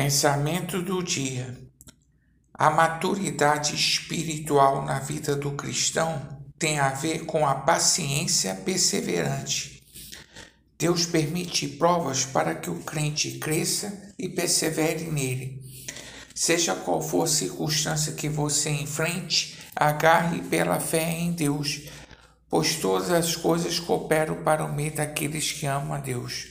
Pensamento do dia. A maturidade espiritual na vida do cristão tem a ver com a paciência perseverante. Deus permite provas para que o crente cresça e persevere nele. Seja qual for a circunstância que você enfrente, agarre pela fé em Deus, pois todas as coisas cooperam para o meio daqueles que amam a Deus.